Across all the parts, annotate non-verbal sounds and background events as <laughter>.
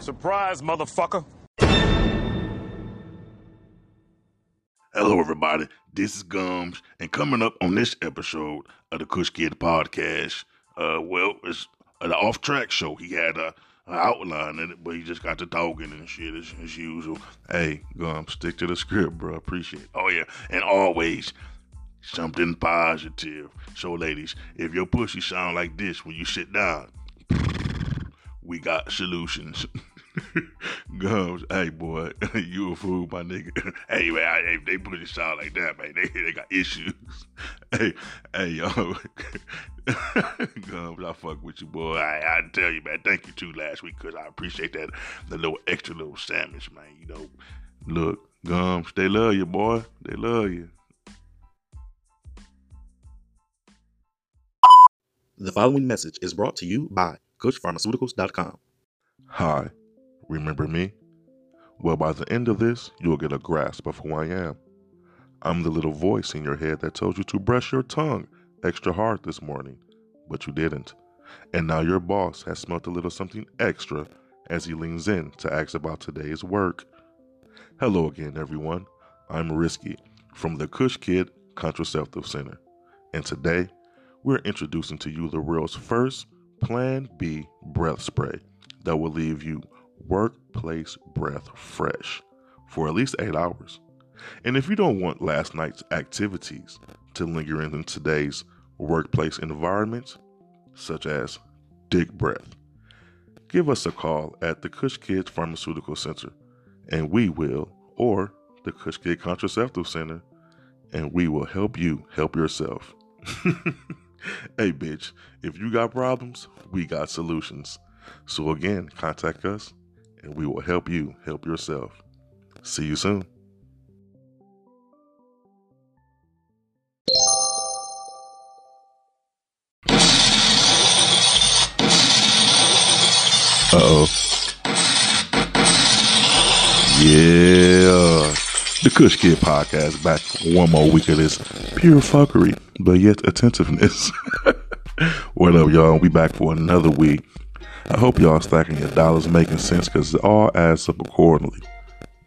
Surprise, motherfucker. Hello, everybody. This is Gums, and coming up on this episode of the Kush Kid podcast, uh, well, it's an off-track show. He had a, a outline in it, but he just got to talking and shit as, as usual. Hey, Gums, stick to the script, bro. Appreciate it. Oh yeah, and always something positive. So, ladies, if your pussy sound like this when you sit down, we got solutions. <laughs> Gums, hey boy, <laughs> you a fool, my nigga. <laughs> hey man, I, hey, they pussy sound like that, man. They they got issues. hey, hey yo, Gums, I fuck with you, boy. I I tell you, man. Thank you too last week, cause I appreciate that the little extra little sandwich, man. You know, look, Gums, they love you, boy. They love you. The following message is brought to you by KushPharmaceuticals.com. Hi, remember me? Well, by the end of this, you'll get a grasp of who I am. I'm the little voice in your head that told you to brush your tongue extra hard this morning, but you didn't. And now your boss has smelt a little something extra as he leans in to ask about today's work. Hello again, everyone. I'm Risky from the Kush Kid Contraceptive Center. And today, we're introducing to you the world's first Plan B breath spray that will leave you workplace breath fresh for at least eight hours. And if you don't want last night's activities to linger in today's workplace environment, such as dick breath, give us a call at the Kush Kids Pharmaceutical Center and we will, or the Kush Kid Contraceptive Center, and we will help you help yourself. <laughs> hey, bitch, if you got problems, we got solutions. So, again, contact us and we will help you help yourself. See you soon. Uh oh. Yeah. The Kush Kid podcast back one more week of this pure fuckery, but yet attentiveness. <laughs> what up, y'all? We back for another week. I hope y'all stacking your dollars making sense because it all adds up accordingly.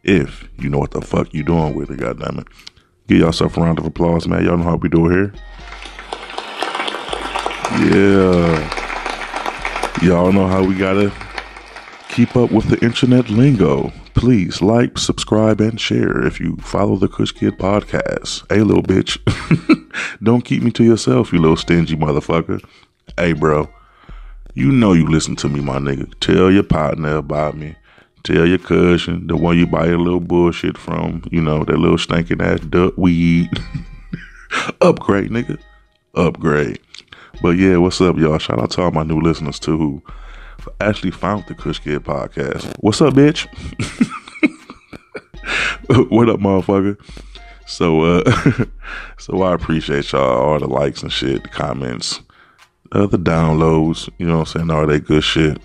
If you know what the fuck you doing with it, goddammit. Give yourself a round of applause, man. Y'all know how we do here. Yeah. Y'all know how we gotta keep up with the internet lingo. Please like, subscribe, and share if you follow the Kush Kid podcast. Hey, little bitch. <laughs> Don't keep me to yourself, you little stingy motherfucker. Hey, bro. You know you listen to me, my nigga. Tell your partner about me. Tell your cousin, the one you buy your little bullshit from, you know, that little stinking ass duck weed. <laughs> Upgrade, nigga. Upgrade. But yeah, what's up, y'all? Shout out to all my new listeners too who actually found the Kush Kid podcast. What's up, bitch? <laughs> what up, motherfucker? So, uh, <laughs> so I appreciate y'all, all the likes and shit, the comments, uh, the downloads, you know what I'm saying, all that good shit.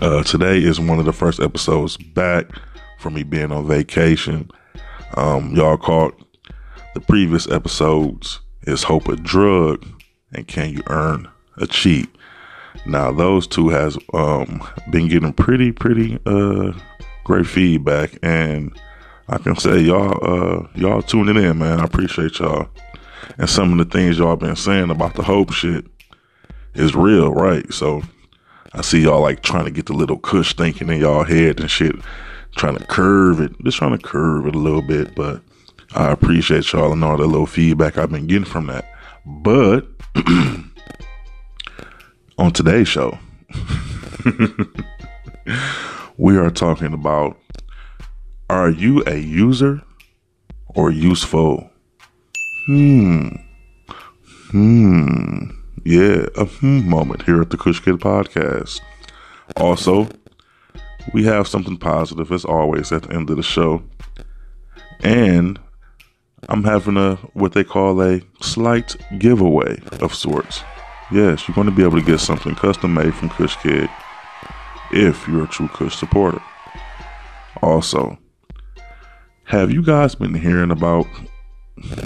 Uh, today is one of the first episodes back from me being on vacation. Um, y'all caught the previous episodes is Hope a Drug and Can You Earn a Cheat? Now those two has um, been getting pretty pretty uh, great feedback, and I can say y'all uh, y'all tuning in, man. I appreciate y'all, and some of the things y'all been saying about the hope shit is real, right? So I see y'all like trying to get the little Kush thinking in y'all head and shit, trying to curve it, just trying to curve it a little bit, but. I appreciate y'all and all the little feedback I've been getting from that. But <clears throat> on today's show, <laughs> we are talking about are you a user or useful? Hmm. Hmm. Yeah, a hmm moment here at the Kush Kid Podcast. Also, we have something positive as always at the end of the show. And I'm having a what they call a slight giveaway of sorts. Yes, you're going to be able to get something custom made from Kush Kid if you're a true Kush supporter. Also, have you guys been hearing about?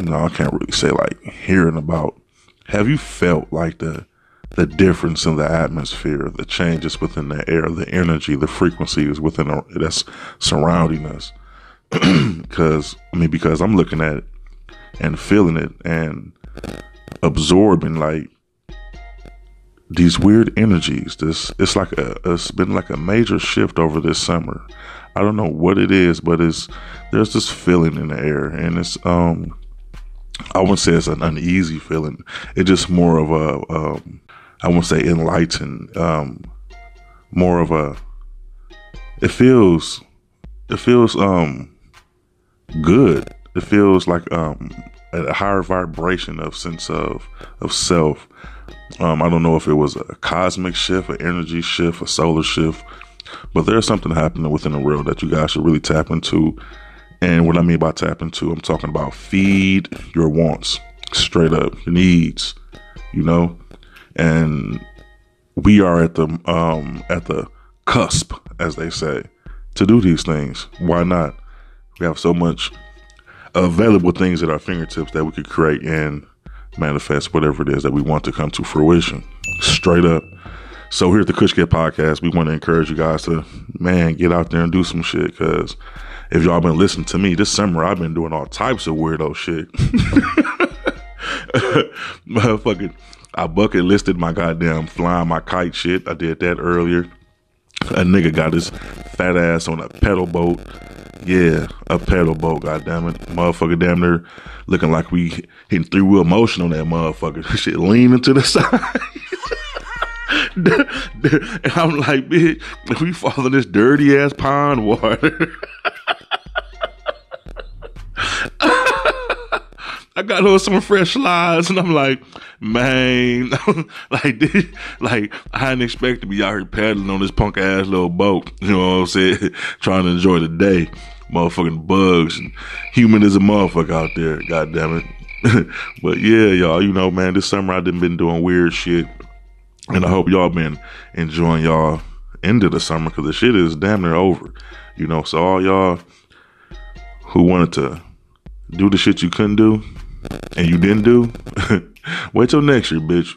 No, I can't really say like hearing about. Have you felt like the the difference in the atmosphere, the changes within the air, the energy, the frequencies within the, that's surrounding us. <clears throat> Because I mean, because I'm looking at it and feeling it and absorbing like these weird energies. This it's like a it's been like a major shift over this summer. I don't know what it is, but it's there's this feeling in the air, and it's um I wouldn't say it's an uneasy feeling. It's just more of a um, I won't say enlightened, um, more of a. It feels, it feels um, good. It feels like um, a higher vibration of sense of of self. Um, I don't know if it was a cosmic shift, an energy shift, a solar shift, but there's something happening within the world that you guys should really tap into. And what I mean by tap into, I'm talking about feed your wants straight up, needs, you know, and we are at the um at the cusp, as they say, to do these things. Why not? We have so much available things at our fingertips that we could create and manifest whatever it is that we want to come to fruition. Straight up. So here at the Kush Kid Podcast, we want to encourage you guys to, man, get out there and do some shit. Because if y'all been listening to me this summer, I've been doing all types of weirdo shit. <laughs> Motherfucking, I bucket listed my goddamn flying my kite shit. I did that earlier. A nigga got his fat ass on a pedal boat. Yeah, a pedal boat, goddamn it. Motherfucker damn near looking like we hitting three wheel motion on that motherfucker. <laughs> Shit leaning to the <laughs> side. and <laughs> I'm like, bitch, if we fall in this dirty ass pond water. I got on some fresh slides, and I'm like, man, like this, like I didn't expect to be out here paddling on this punk ass little boat. You know what I'm saying? Trying to enjoy the day. Motherfucking bugs and human a motherfucker out there. God damn it. <laughs> but yeah, y'all, you know, man, this summer I done been doing weird shit, and I hope y'all been enjoying y'all into the summer because the shit is damn near over. You know, so all y'all who wanted to do the shit you couldn't do and you didn't do, <laughs> wait till next year, bitch.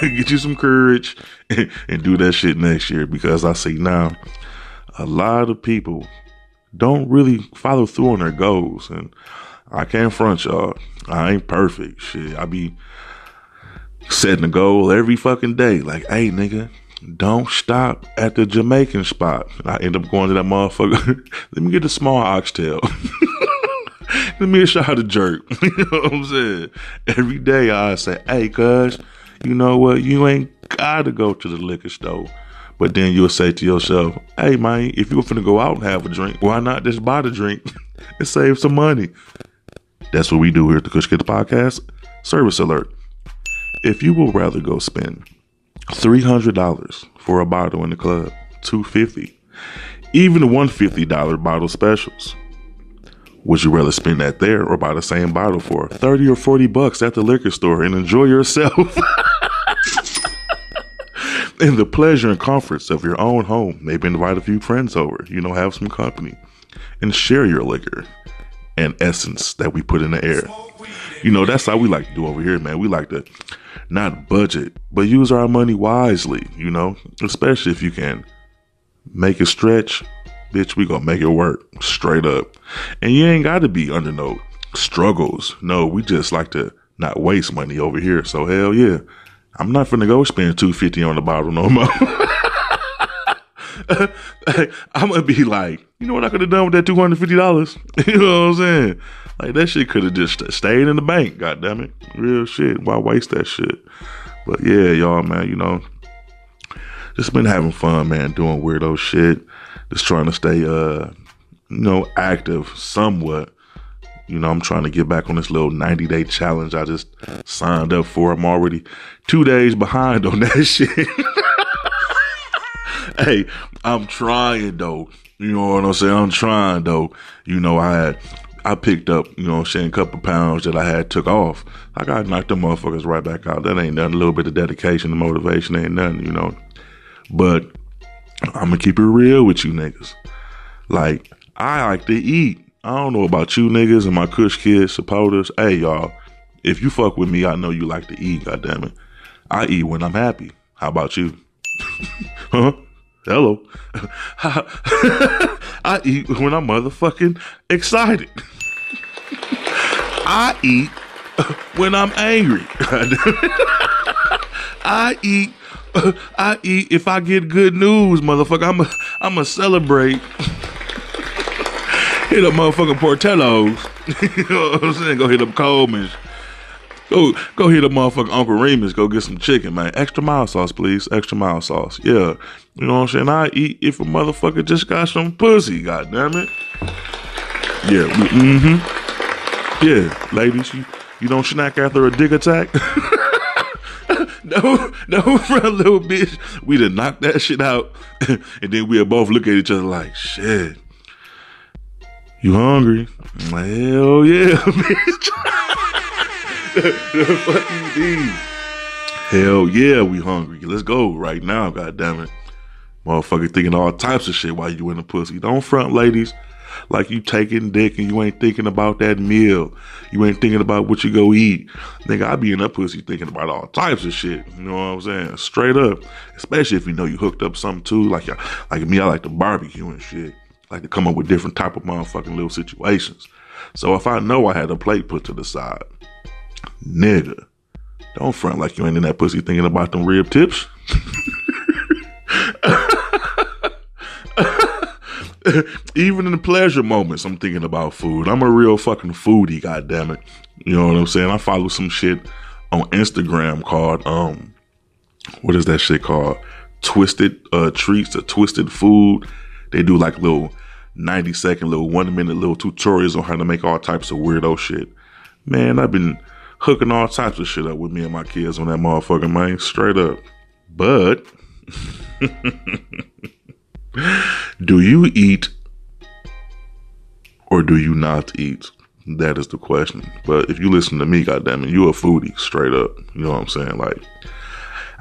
<laughs> Get you some courage and, and do that shit next year because I see now a lot of people don't really follow through on their goals. And I can't front y'all. I ain't perfect. Shit. I be setting a goal every fucking day. Like, hey, nigga, don't stop at the Jamaican spot. I end up going to that motherfucker. <laughs> Let me get a small oxtail. <laughs> Let me show how to jerk. <laughs> you know what I'm saying? Every day I say, hey, cuz, you know what? You ain't gotta go to the liquor store. But then you'll say to yourself, hey, man, if you were finna go out and have a drink, why not just buy the drink <laughs> and save some money? That's what we do here at the Kush Kid Podcast. Service alert. If you would rather go spend $300 for a bottle in the club, 250 even the $150 bottle specials, would you rather spend that there or buy the same bottle for 30 or 40 bucks at the liquor store and enjoy yourself? <laughs> in the pleasure and comforts of your own home. Maybe invite a few friends over, you know, have some company and share your liquor and essence that we put in the air. You know, that's how we like to do over here, man. We like to not budget, but use our money wisely, you know, especially if you can make it stretch bitch, we gonna make it work straight up. And you ain't got to be under no struggles. No, we just like to not waste money over here. So hell yeah, I'm not finna go spend two fifty on the bottle no more. <laughs> I'm gonna be like, you know what I could have done with that two hundred fifty dollars? <laughs> you know what I'm saying? Like that shit could have just stayed in the bank. God damn it, real shit. Why waste that shit? But yeah, y'all, man, you know, just been having fun, man, doing weirdo shit just trying to stay, uh, you know, active somewhat. You know, I'm trying to get back on this little 90 day challenge I just signed up for. I'm already two days behind on that <laughs> shit. hey, I'm trying though. You know what I'm saying? I'm trying though. You know, I had I picked up, you know I'm saying, a couple pounds that I had took off. I got knocked them motherfuckers right back out. That ain't nothing. A little bit of dedication and motivation ain't nothing, you know. But I'm gonna keep it real with you niggas. Like, I like to eat. I don't know about you niggas and my Kush Kids supporters. Hey, y'all, if you fuck with me, I know you like to eat, goddammit. I eat when I'm happy. How about you? <laughs> huh? Hello. <laughs> I eat when I'm motherfucking excited. I eat when I'm angry. <laughs> I eat. I eat if I get good news, motherfucker. I'm a, I'm a celebrate. Hit up motherfucking Portillo's. <laughs> you know what I'm saying? Go hit up Coleman's. Go go hit up motherfucking Uncle Remus. Go get some chicken, man. Extra mild sauce, please. Extra mild sauce. Yeah. You know what I'm saying? I eat if a motherfucker just got some pussy. God damn it. Yeah. Mm-hmm. Yeah, ladies, you you don't snack after a dick attack. <laughs> no, no, <laughs> for a little bitch. We done knock that shit out, and then we'll both look at each other like, shit. You hungry? Hell yeah, <laughs> bitch. the fuck you Hell yeah, we hungry. Let's go right now, god damn it. Motherfucker thinking all types of shit while you in the pussy. Don't front, ladies like you taking dick and you ain't thinking about that meal. You ain't thinking about what you go eat. Nigga, I be in that pussy thinking about all types of shit. You know what I'm saying? Straight up. Especially if you know you hooked up something too. Like like me, I like to barbecue and shit. Like to come up with different type of motherfucking little situations. So if I know I had a plate put to the side, nigga, don't front like you ain't in that pussy thinking about them rib tips. <laughs> even in the pleasure moments, I'm thinking about food. I'm a real fucking foodie, goddamn it. You know what I'm saying? I follow some shit on Instagram called um, what is that shit called? Twisted uh treats or twisted food. They do like little 90 second, little one minute little tutorials on how to make all types of weirdo shit. Man, I've been hooking all types of shit up with me and my kids on that motherfucking man, straight up. But <laughs> do you eat or do you not eat? That is the question. But if you listen to me, goddamn it, you a foodie, straight up. You know what I'm saying? Like,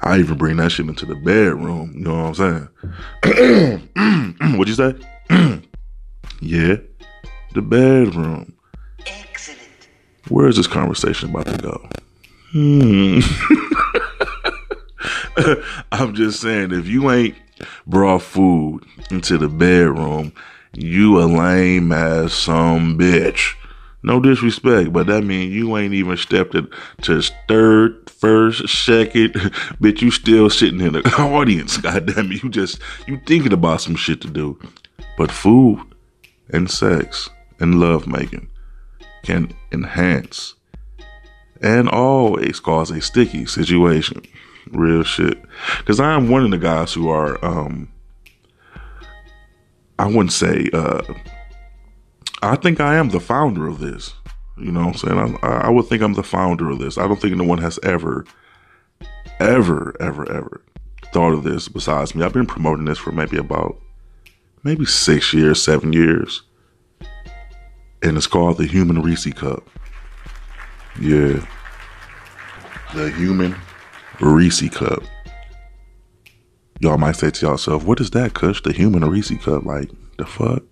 I even bring that shit into the bedroom. You know what I'm saying? <clears throat> What'd you say? <clears throat> yeah, the bedroom. Excellent. Where is this conversation about to go? Hmm. <laughs> I'm just saying, if you ain't brought food into the bedroom, you a lame ass some bitch. No disrespect, but that mean you ain't even stepped it to third, first, second, <laughs> bitch. You still sitting in the <laughs> audience. God damn it, you just you thinking about some shit to do. But food and sex and love making can enhance and always cause a sticky situation. Real shit. Because I am one of the guys who are, um, I wouldn't say, uh, I think I am the founder of this. You know what I'm saying? I, I would think I'm the founder of this. I don't think no one has ever, ever, ever, ever thought of this besides me. I've been promoting this for maybe about, maybe six years, seven years. And it's called the Human Reese Cup. Yeah. The Human Reese cup. Y'all might say to yourself, what is that, Kush? The human Reese cup? Like, the fuck?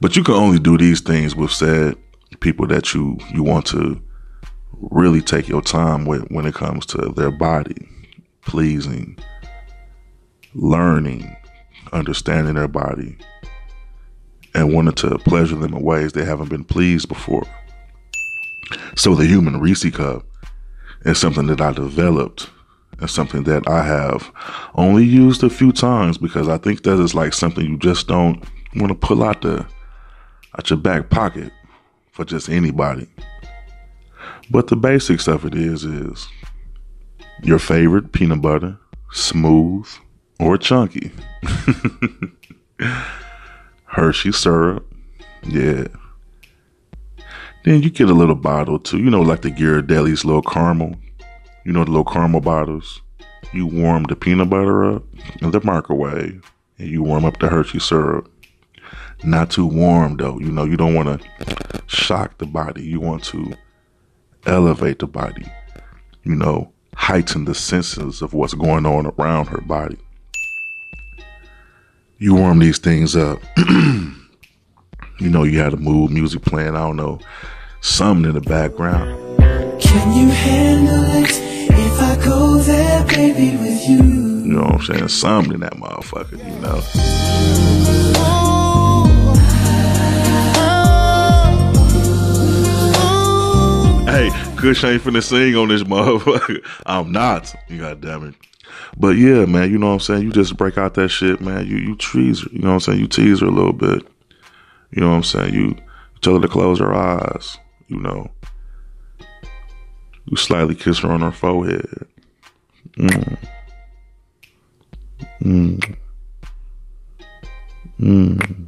But you can only do these things with said people that you, you want to really take your time with when it comes to their body, pleasing, learning, understanding their body, and wanting to pleasure them in ways they haven't been pleased before. So the human Reese cup is something that I developed and something that I have only used a few times because I think that is like something you just don't want to pull out the out your back pocket for just anybody. But the basics of it is is your favorite peanut butter, smooth or chunky. <laughs> Hershey syrup, yeah, then you get a little bottle too, you know, like the Ghirardelli's little caramel. You know, the little caramel bottles. You warm the peanut butter up in the microwave and you warm up the Hershey syrup. Not too warm though. You know, you don't want to shock the body. You want to elevate the body. You know, heighten the senses of what's going on around her body. You warm these things up. <clears throat> you know, you had a mood music playing. I don't know, something in the background. Can you handle it? If I go there, baby, with you. You know what I'm saying? Something in that motherfucker, you know. Hey, Kush ain't finna sing on this motherfucker. <laughs> I'm not. You goddamn it. But yeah, man, you know what I'm saying? You just break out that shit, man. You you tease her. You know what I'm saying? You tease her a little bit. You know what I'm saying? You tell her to close her eyes. You know. You slightly kiss her on her forehead. Mm. Mm. Mm.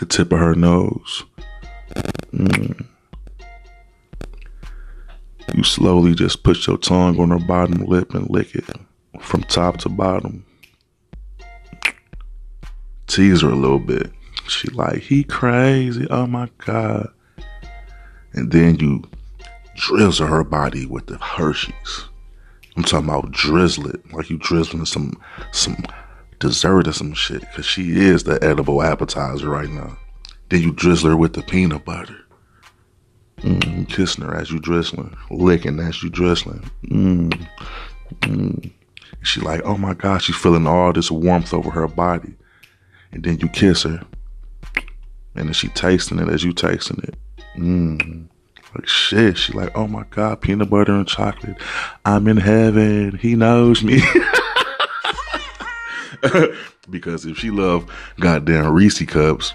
The tip of her nose. Mm. You slowly just put your tongue on her bottom lip and lick it from top to bottom. Tease her a little bit. She like, he crazy. Oh my God. And then you drizzle her body with the Hershey's. I'm talking about drizzle it. Like you drizzling some some dessert or some shit. Cause she is the edible appetizer right now. Then you drizzle her with the peanut butter. Mm, kissing her as you drizzling, licking as you drizzling. Mm, mm. She like, oh my God, she's feeling all this warmth over her body. And then you kiss her. And then she tasting it as you tasting it. Mmm. Like shit. She like, oh my God, peanut butter and chocolate. I'm in heaven. He knows me. <laughs> because if she love goddamn Reese cups,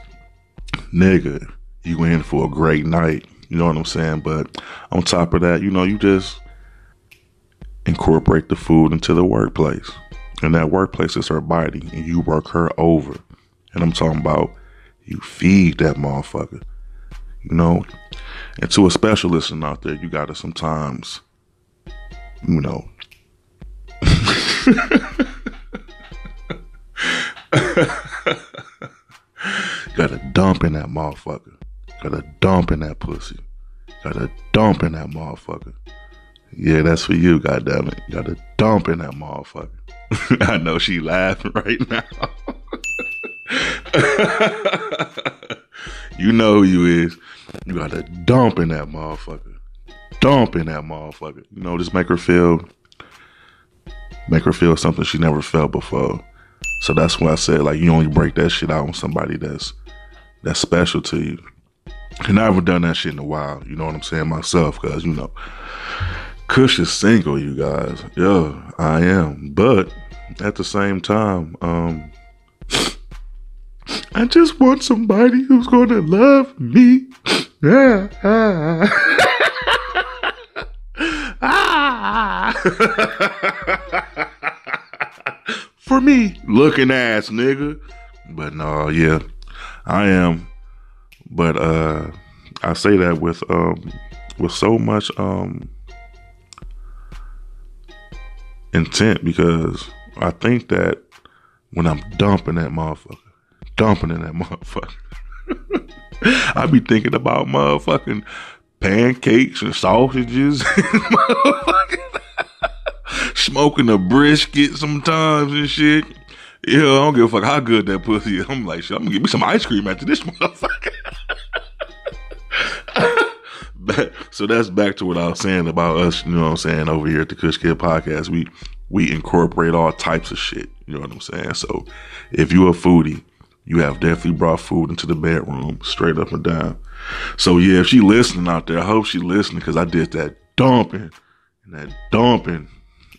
nigga, you in for a great night. You know what I'm saying? But on top of that, you know, you just incorporate the food into the workplace. And that workplace is her body, and you work her over. And I'm talking about you feed that motherfucker. You know? And to a specialist out there, you gotta sometimes, you know. <laughs> gotta dump in that motherfucker. Gotta dump in that pussy. Gotta dump in that motherfucker. Yeah, that's for you, goddammit. Gotta dump in that motherfucker. <laughs> I know she laughing right now. <laughs> you know who you is. You gotta dump in that motherfucker. Dump in that motherfucker. You know, just make her feel make her feel something she never felt before. So that's why I said like you only break that shit out on somebody that's that's special to you. And I haven't done that shit in a while, you know what I'm saying, myself, cause you know, Kush is single, you guys. Yeah, I am. But at the same time, um, I just want somebody who's gonna love me. Ah, ah. For me, looking ass <laughs> nigga. But no, yeah, I am. But uh I say that with um with so much um intent because I think that when I'm dumping that motherfucker, dumping in that <laughs> motherfucker, I be thinking about motherfucking pancakes and sausages, <laughs> smoking a brisket sometimes and shit. Yeah, I don't give a fuck how good that pussy is. I'm like, shit, I'm gonna get me some ice cream after this <laughs> motherfucker. <laughs> so that's back to what I was saying about us, you know what I'm saying, over here at the Kush Kid Podcast. We we incorporate all types of shit. You know what I'm saying? So if you a foodie, you have definitely brought food into the bedroom, straight up and down. So yeah, if she listening out there, I hope she listening because I did that dumping and that dumping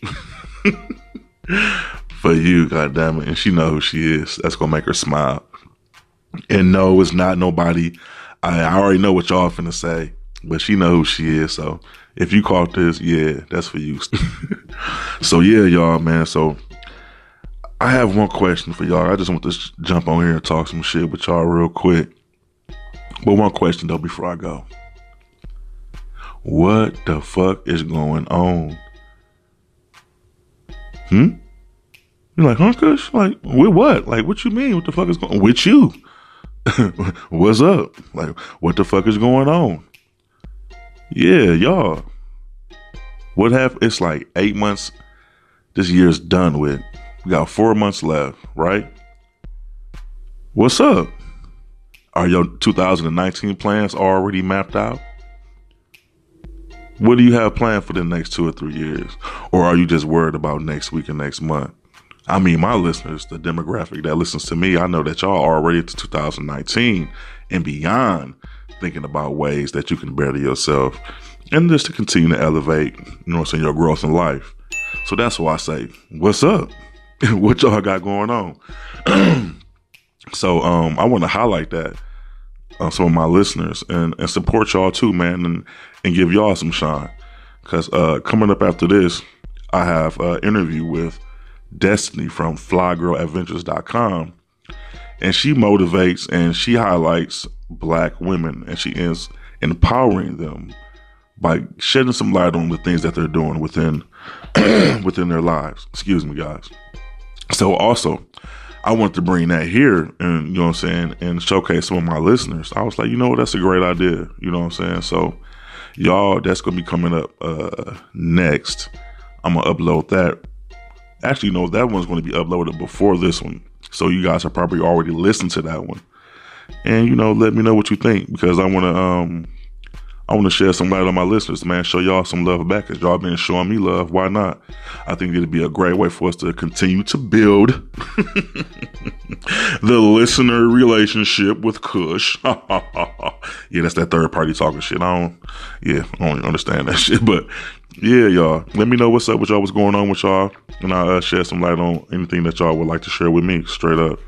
<laughs> for you, goddamn it. And she know who she is. That's gonna make her smile. And no, it's not nobody. I, I already know what y'all finna say, but she know who she is. So if you caught this, yeah, that's for you. <laughs> so yeah, y'all, man. So I have one question for y'all. I just want to jump on here and talk some shit with y'all real quick. But one question though before I go. What the fuck is going on? Hmm? You're like, huh, Kush? Like, with what? Like, what you mean? What the fuck is going on? With you? <laughs> What's up? Like, what the fuck is going on? Yeah, y'all. What have it's like eight months. This year's done with. We got four months left, right? What's up? Are your 2019 plans already mapped out? What do you have planned for the next two or three years? Or are you just worried about next week and next month? I mean, my listeners, the demographic that listens to me, I know that y'all are already to 2019 and beyond thinking about ways that you can better yourself and just to continue to elevate, you know saying, your growth in life. So that's why I say, what's up? <laughs> what y'all got going on? <clears throat> so um, I want to highlight that uh, some of my listeners and, and support y'all too, man, and, and give y'all some shine. Because uh, coming up after this, I have an interview with Destiny from FlyGirlAdventures.com. And she motivates and she highlights black women and she is empowering them by shedding some light on the things that they're doing within <clears throat> within their lives. Excuse me, guys. So also, I want to bring that here and you know what I'm saying and showcase some of my listeners. I was like, you know what, that's a great idea. You know what I'm saying? So y'all, that's gonna be coming up uh next. I'm gonna upload that. Actually, no, that one's gonna be uploaded before this one. So you guys are probably already listened to that one. And you know, let me know what you think because I wanna um I want to share some light on my listeners, man. Show y'all some love back because y'all been showing me love. Why not? I think it'd be a great way for us to continue to build <laughs> the listener relationship with Kush. <laughs> yeah, that's that third party talking shit. I don't, yeah, I don't understand that <laughs> shit. But yeah, y'all, let me know what's up with y'all, what's going on with y'all, and I'll uh, share some light on anything that y'all would like to share with me, straight up.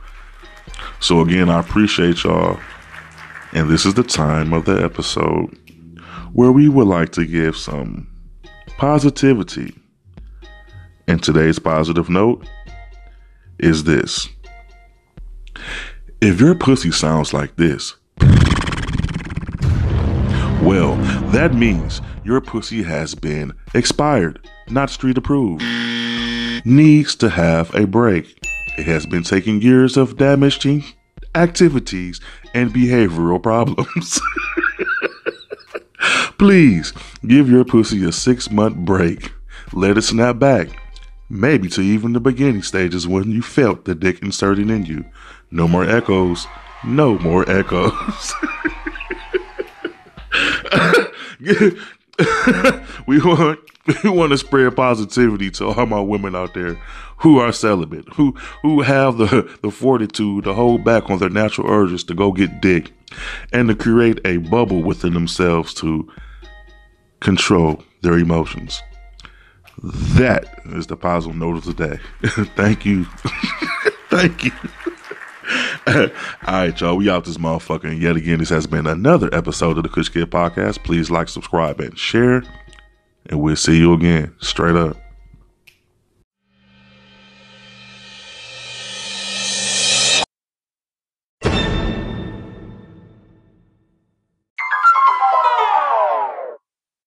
So again, I appreciate y'all. And this is the time of the episode where we would like to give some positivity. And today's positive note is this. If your pussy sounds like this, well, that means your pussy has been expired, not street approved. Needs to have a break. It has been taking years of damaging activities and behavioral problems. <laughs> Please give your pussy a six month break. Let it snap back. Maybe to even the beginning stages when you felt the dick inserting in you. No more echoes. No more echoes. <laughs> <laughs> we want we want to spread positivity to all my women out there who are celibate, who who have the the fortitude to hold back on their natural urges to go get dick, and to create a bubble within themselves to control their emotions. That is the positive note of the day. <laughs> Thank you. <laughs> Thank you. <laughs> All right, y'all. We out this motherfucker. And yet again, this has been another episode of the Kush Kid Podcast. Please like, subscribe, and share. And we'll see you again. Straight up.